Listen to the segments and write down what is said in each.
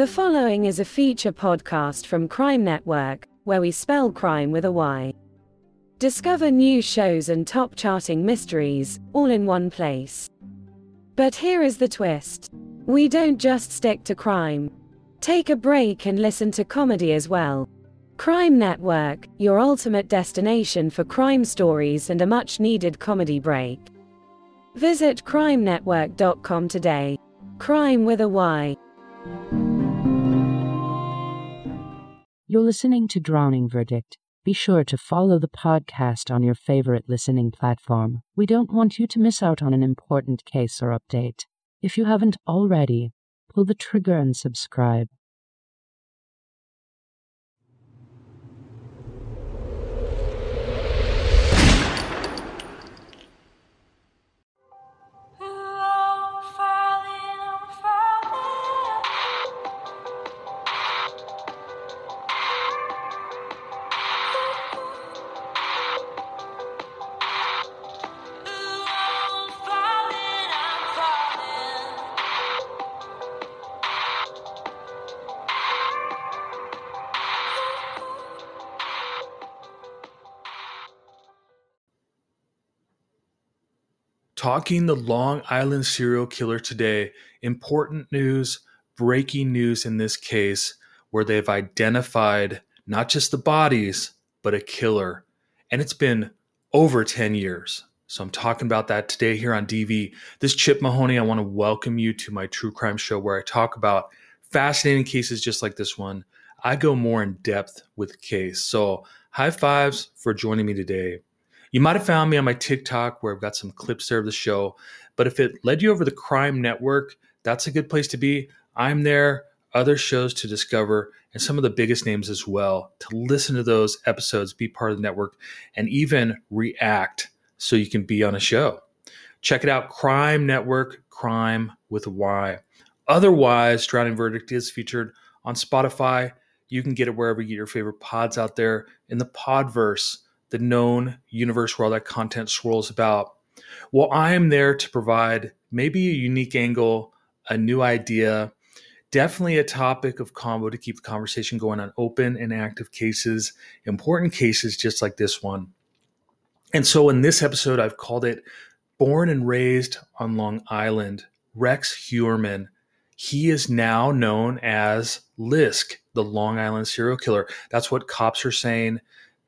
The following is a feature podcast from Crime Network, where we spell crime with a Y. Discover new shows and top charting mysteries, all in one place. But here is the twist we don't just stick to crime. Take a break and listen to comedy as well. Crime Network, your ultimate destination for crime stories and a much needed comedy break. Visit crimenetwork.com today. Crime with a Y. You're listening to Drowning Verdict. Be sure to follow the podcast on your favorite listening platform. We don't want you to miss out on an important case or update. If you haven't already, pull the trigger and subscribe. Talking the Long Island serial killer today. Important news, breaking news in this case, where they've identified not just the bodies, but a killer. And it's been over 10 years. So I'm talking about that today here on DV. This Chip Mahoney, I want to welcome you to my true crime show where I talk about fascinating cases just like this one. I go more in depth with the case. So high fives for joining me today. You might have found me on my TikTok where I've got some clips there of the show. But if it led you over the Crime Network, that's a good place to be. I'm there, other shows to discover, and some of the biggest names as well to listen to those episodes, be part of the network, and even react so you can be on a show. Check it out Crime Network, Crime with a Y. Otherwise, Drowning Verdict is featured on Spotify. You can get it wherever you get your favorite pods out there in the Podverse the known universe where all that content swirls about. Well, I am there to provide maybe a unique angle, a new idea, definitely a topic of combo to keep the conversation going on open and active cases, important cases just like this one. And so in this episode, I've called it Born and Raised on Long Island, Rex Heuermann. He is now known as Lisk, the Long Island serial killer. That's what cops are saying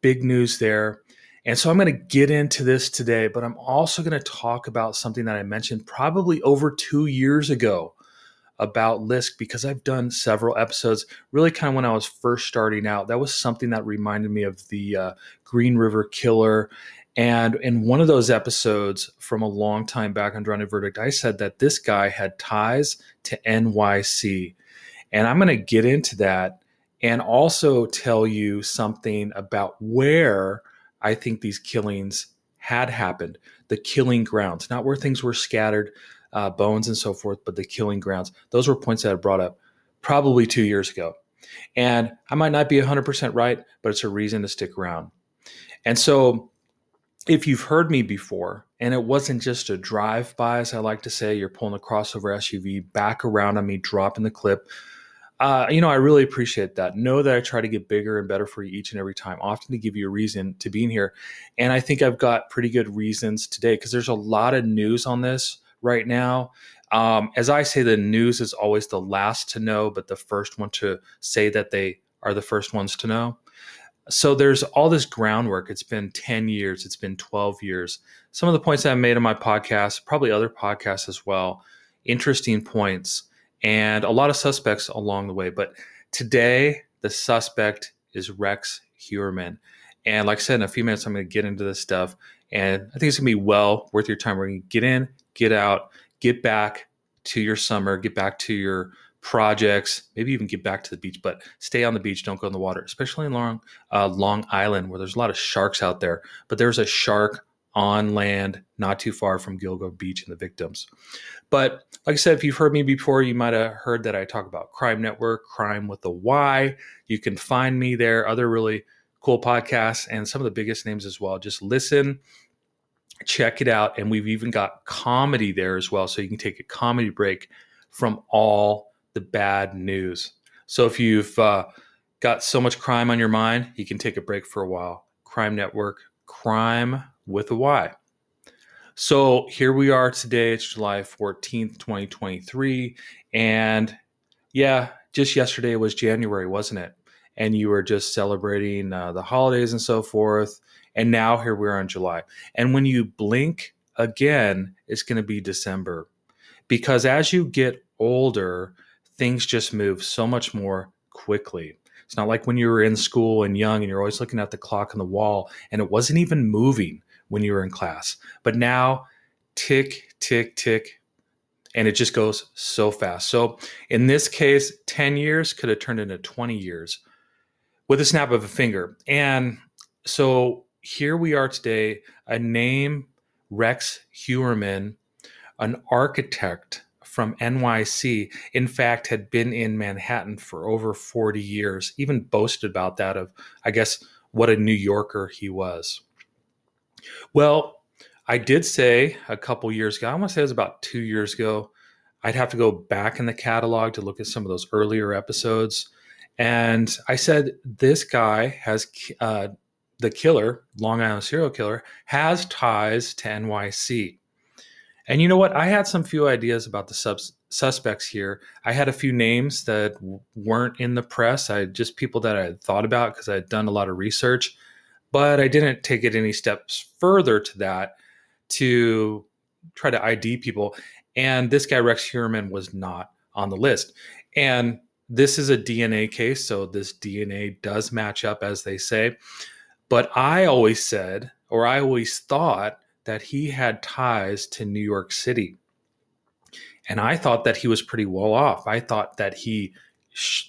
big news there. And so I'm going to get into this today, but I'm also going to talk about something that I mentioned probably over two years ago about Lisk because I've done several episodes really kind of when I was first starting out. That was something that reminded me of the uh, Green River Killer. And in one of those episodes from a long time back on Drowning Verdict, I said that this guy had ties to NYC. And I'm going to get into that and also tell you something about where I think these killings had happened the killing grounds, not where things were scattered, uh, bones and so forth, but the killing grounds. Those were points that I brought up probably two years ago. And I might not be 100% right, but it's a reason to stick around. And so, if you've heard me before, and it wasn't just a drive by, as I like to say, you're pulling a crossover SUV back around on me, dropping the clip, uh, you know, I really appreciate that. Know that I try to get bigger and better for you each and every time, often to give you a reason to be in here. And I think I've got pretty good reasons today because there's a lot of news on this right now. Um, as I say, the news is always the last to know, but the first one to say that they are the first ones to know. So there's all this groundwork. It's been 10 years, it's been 12 years. Some of the points I've made on my podcast, probably other podcasts as well, interesting points and a lot of suspects along the way. But today, the suspect is Rex Heuermann. And like I said, in a few minutes, I'm going to get into this stuff. And I think it's going to be well worth your time. We're going to get in, get out, get back to your summer, get back to your projects, maybe even get back to the beach, but stay on the beach. Don't go in the water, especially in Long, uh, Long Island where there's a lot of sharks out there. But there's a shark on land, not too far from Gilgo Beach and the victims. But like I said, if you've heard me before, you might have heard that I talk about Crime Network, Crime with a Y. You can find me there, other really cool podcasts, and some of the biggest names as well. Just listen, check it out. And we've even got comedy there as well. So you can take a comedy break from all the bad news. So if you've uh, got so much crime on your mind, you can take a break for a while. Crime Network, crime with a Y. So here we are today. It's July 14th, 2023. And yeah, just yesterday was January, wasn't it? And you were just celebrating uh, the holidays and so forth. And now here we are in July. And when you blink again, it's going to be December. Because as you get older, things just move so much more quickly. It's not like when you were in school and young and you're always looking at the clock on the wall and it wasn't even moving when you were in class. But now, tick, tick, tick, and it just goes so fast. So in this case, 10 years could have turned into 20 years with a snap of a finger. And so here we are today, a name, Rex Heuermann, an architect from NYC, in fact, had been in Manhattan for over 40 years, even boasted about that of, I guess, what a New Yorker he was. Well, I did say a couple years ago, I want to say it was about two years ago, I'd have to go back in the catalog to look at some of those earlier episodes. And I said, this guy has uh, the killer, Long Island serial killer, has ties to NYC. And you know what? I had some few ideas about the subs- suspects here. I had a few names that weren't in the press. I just people that I had thought about because I had done a lot of research, but I didn't take it any steps further to that to try to ID people. And this guy, Rex Heuermann, was not on the list. And this is a DNA case, so this DNA does match up, as they say. But I always said, or I always thought, that he had ties to New York City. And I thought that he was pretty well off. I thought that he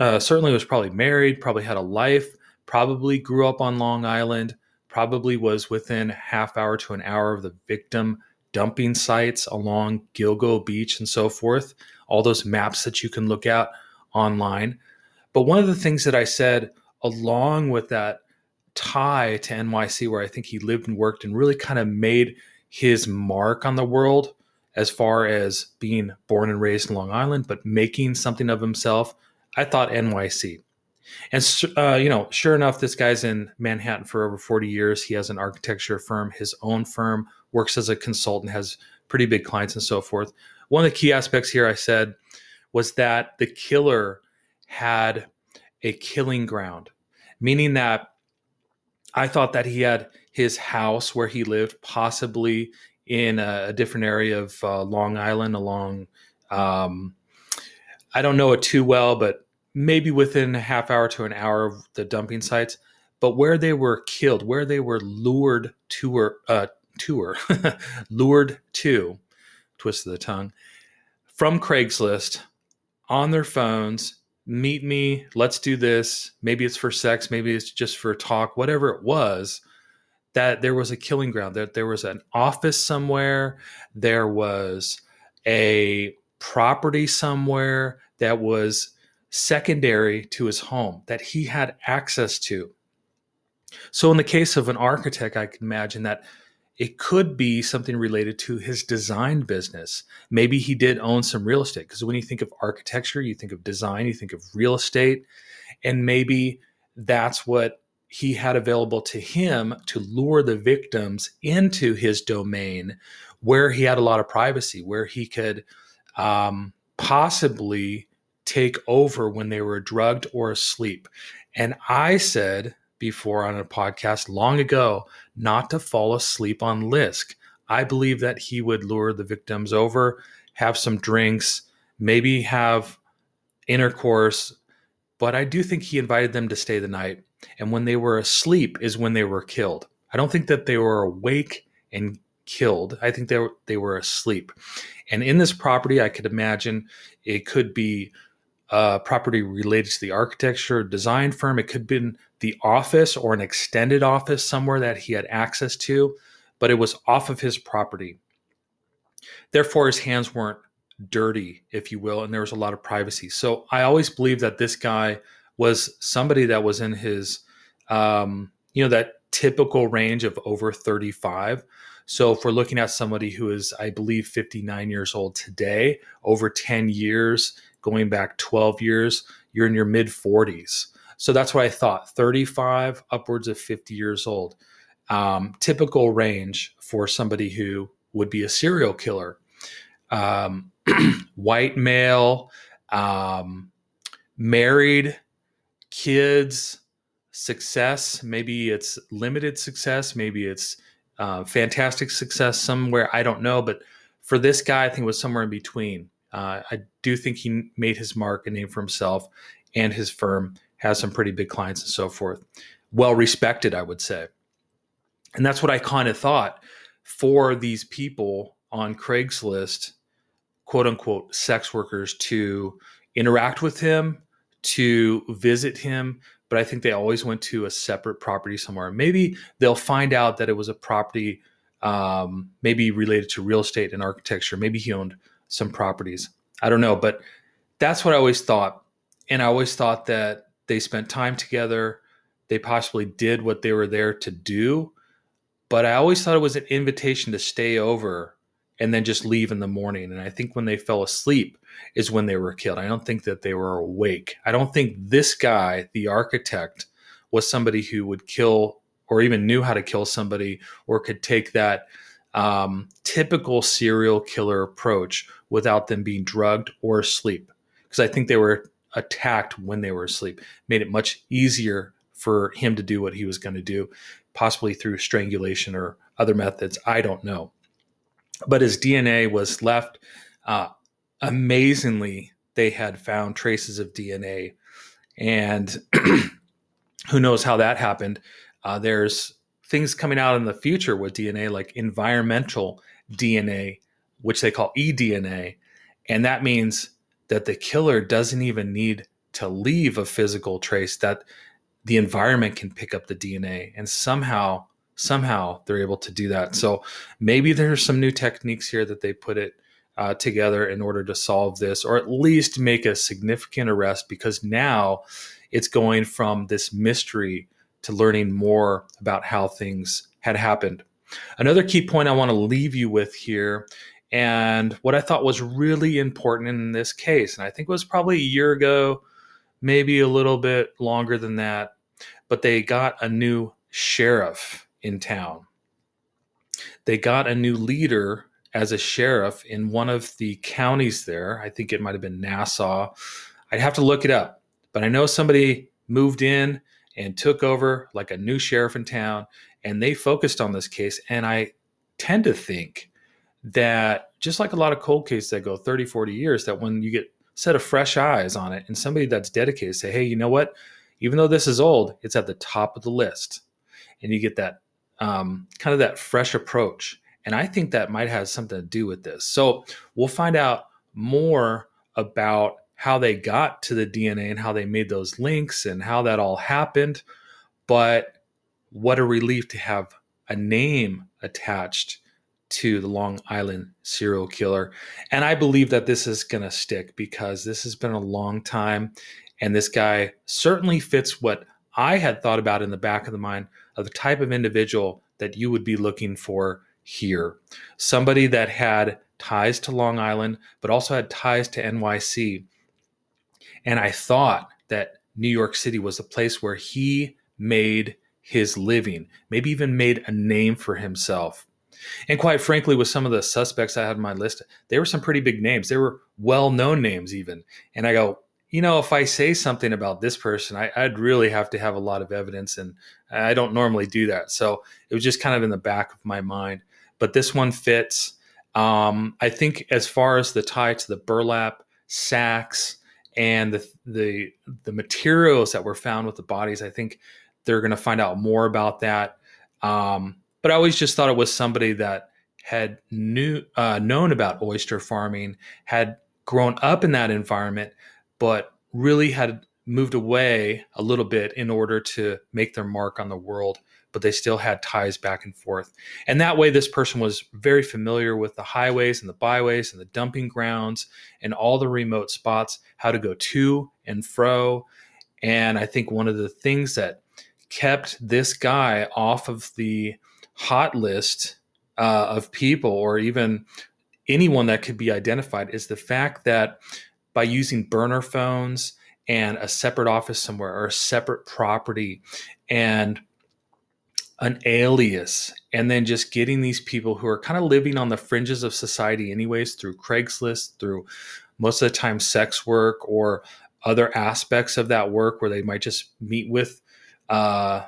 uh, certainly was probably married, probably had a life, probably grew up on Long Island, probably was within half hour to an hour of the victim dumping sites along Gilgo Beach and so forth, all those maps that you can look at online. But one of the things that I said along with that tie to NYC, where I think he lived and worked and really kind of made his mark on the world as far as being born and raised in Long Island, but making something of himself. I thought NYC. And, uh, you know, sure enough, this guy's in Manhattan for over 40 years. He has an architecture firm, his own firm, works as a consultant, has pretty big clients and so forth. One of the key aspects here I said was that the killer had a killing ground, meaning that I thought that he had his house where he lived, possibly in a, different area of uh, Long Island, along. Um, I don't know it too well, but maybe within a half hour to an hour of the dumping sites. But where they were killed, where they were lured to or uh, tour, lured to, twist of the tongue, from Craigslist on their phones meet me, let's do this. Maybe it's for sex, maybe it's just for talk, whatever it was, that there was a killing ground, that there was an office somewhere, there was a property somewhere that was secondary to his home that he had access to. So, in the case of an architect, I can imagine that it could be something related to his design business. Maybe he did own some real estate because when you think of architecture, you think of design, you think of real estate, and maybe that's what he had available to him to lure the victims into his domain where he had a lot of privacy, where he could um, possibly take over when they were drugged or asleep. And I said before on a podcast long ago not to fall asleep on Lisk. I believe that he would lure the victims over, have some drinks, maybe have intercourse, but I do think he invited them to stay the night. And when they were asleep is when they were killed. I don't think that they were awake and killed. I think they were, they were asleep. And in this property, I could imagine it could be a property related to the architecture design firm. It could have been the office or an extended office somewhere that he had access to, but it was off of his property. Therefore, his hands weren't dirty, if you will, and there was a lot of privacy. So I always believe that this guy was somebody that was in his, um, you know, that typical range of over 35. So if we're looking at somebody who is, I believe, 59 years old today, over 10 years, going back 12 years, you're in your mid 40s. So that's what I thought 35, upwards of 50 years old. Um, typical range for somebody who would be a serial killer. Um, white male, um, married, kids, success. Maybe it's limited success. Maybe it's uh, fantastic success somewhere. I don't know. But for this guy, I think it was somewhere in between. Uh, I do think he made his mark and name for himself and his firm has some pretty big clients and so forth. Well respected, I would say. And that's what I kind of thought for these people on Craigslist, quote unquote, sex workers to interact with him, to visit him. But I think they always went to a separate property somewhere. Maybe they'll find out that it was a property, um, maybe related to real estate and architecture. Maybe he owned some properties. I don't know. But that's what I always thought. And I always thought that they spent time together. They possibly did what they were there to do. But I always thought it was an invitation to stay over and then just leave in the morning. And I think when they fell asleep is when they were killed. I don't think that they were awake. I don't think this guy, the architect, was somebody who would kill or even knew how to kill somebody or could take that um, typical serial killer approach without them being drugged or asleep. Because I think they were attacked when they were asleep, made it much easier for him to do what he was going to do, possibly through strangulation or other methods. I don't know. But his DNA was left. Uh, amazingly, they had found traces of DNA. And who knows how that happened? Uh, there's things coming out in the future with DNA, like environmental DNA, which they call eDNA. And that means that the killer doesn't even need to leave a physical trace that the environment can pick up the DNA and somehow somehow they're able to do that. So maybe there's some new techniques here that they put it uh, together in order to solve this or at least make a significant arrest because now it's going from this mystery to learning more about how things had happened. Another key point I want to leave you with here and what I thought was really important in this case, and I think it was probably a year ago, maybe a little bit longer than that, but they got a new sheriff in town. They got a new leader as a sheriff in one of the counties there. I think it might have been Nassau. I'd have to look it up, but I know somebody moved in and took over like a new sheriff in town, and they focused on this case. And I tend to think that just like a lot of cold cases that go 30, 40 years, that when you get set of fresh eyes on it and somebody that's dedicated say, hey, you know what? Even though this is old, it's at the top of the list. And you get that um, kind of that fresh approach. And I think that might have something to do with this. So we'll find out more about how they got to the DNA and how they made those links and how that all happened. But what a relief to have a name attached to the Long Island serial killer. And I believe that this is going to stick because this has been a long time. And this guy certainly fits what I had thought about in the back of the mind of the type of individual that you would be looking for here. Somebody that had ties to Long Island, but also had ties to NYC. And I thought that New York City was a place where he made his living, maybe even made a name for himself. And quite frankly, with some of the suspects I had on my list, they were some pretty big names. They were well known names, even. And I go, you know, if I say something about this person, I, would really have to have a lot of evidence. And I don't normally do that. So it was just kind of in the back of my mind. But this one fits. Um, I think as far as the tie to the burlap sacks and the, the the materials that were found with the bodies, I think they're going to find out more about that. Um, but I always just thought it was somebody that had knew uh, known about oyster farming, had grown up in that environment, but really had moved away a little bit in order to make their mark on the world. But they still had ties back and forth. And that way, this person was very familiar with the highways and the byways and the dumping grounds and all the remote spots, how to go to and fro. And I think one of the things that kept this guy off of the hot list uh, of people or even anyone that could be identified is the fact that by using burner phones and a separate office somewhere or a separate property and an alias and then just getting these people who are kind of living on the fringes of society anyways through Craigslist through most of the time sex work or other aspects of that work where they might just meet with uh,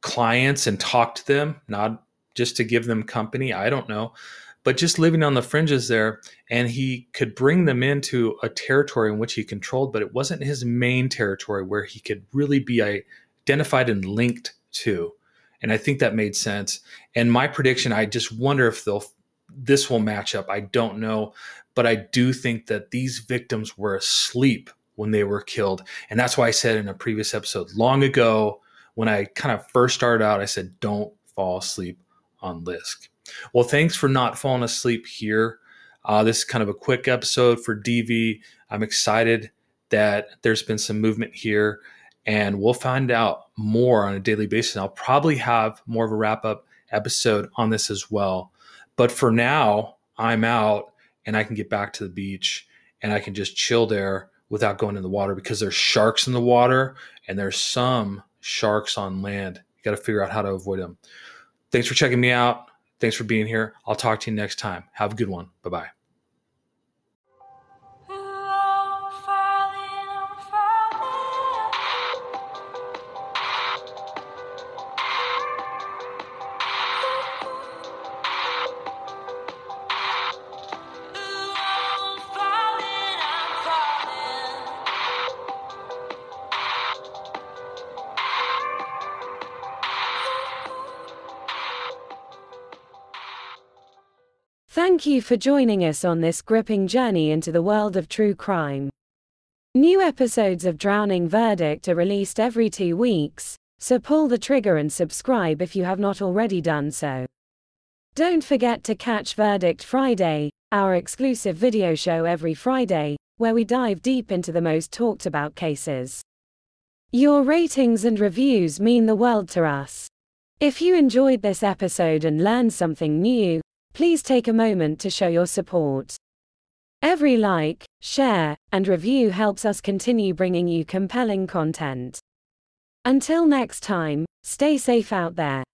clients and talk to them not just to give them company I don't know but just living on the fringes there and he could bring them into a territory in which he controlled but it wasn't his main territory where he could really be identified and linked to and I think that made sense. And my prediction, I just wonder if they'll this will match up. I don't know, but I do think that these victims were asleep when they were killed, and that's why I said in a previous episode long ago when I kind of first started out, I said don't fall asleep on Lisk. Well, thanks for not falling asleep here. Uh, this is kind of a quick episode for DV. I'm excited that there's been some movement here and we'll find out more on a daily basis. I'll probably have more of a wrap up episode on this as well. But for now, I'm out and I can get back to the beach and I can just chill there without going in the water because there's sharks in the water and there's some sharks on land. You got to figure out how to avoid them. Thanks for checking me out. Thanks for being here. I'll talk to you next time. Have a good one. Bye bye. Thank you for joining us on this gripping journey into the world of true crime. New episodes of Drowning Verdict are released every two weeks, so pull the trigger and subscribe if you have not already done so. Don't forget to catch Verdict Friday, our exclusive video show every Friday, where we dive deep into the most talked about cases. Your ratings and reviews mean the world to us. If you enjoyed this episode and learned something new, Please take a moment to show your support. Every like, share, and review helps us continue bringing you compelling content. Until next time, stay safe out there.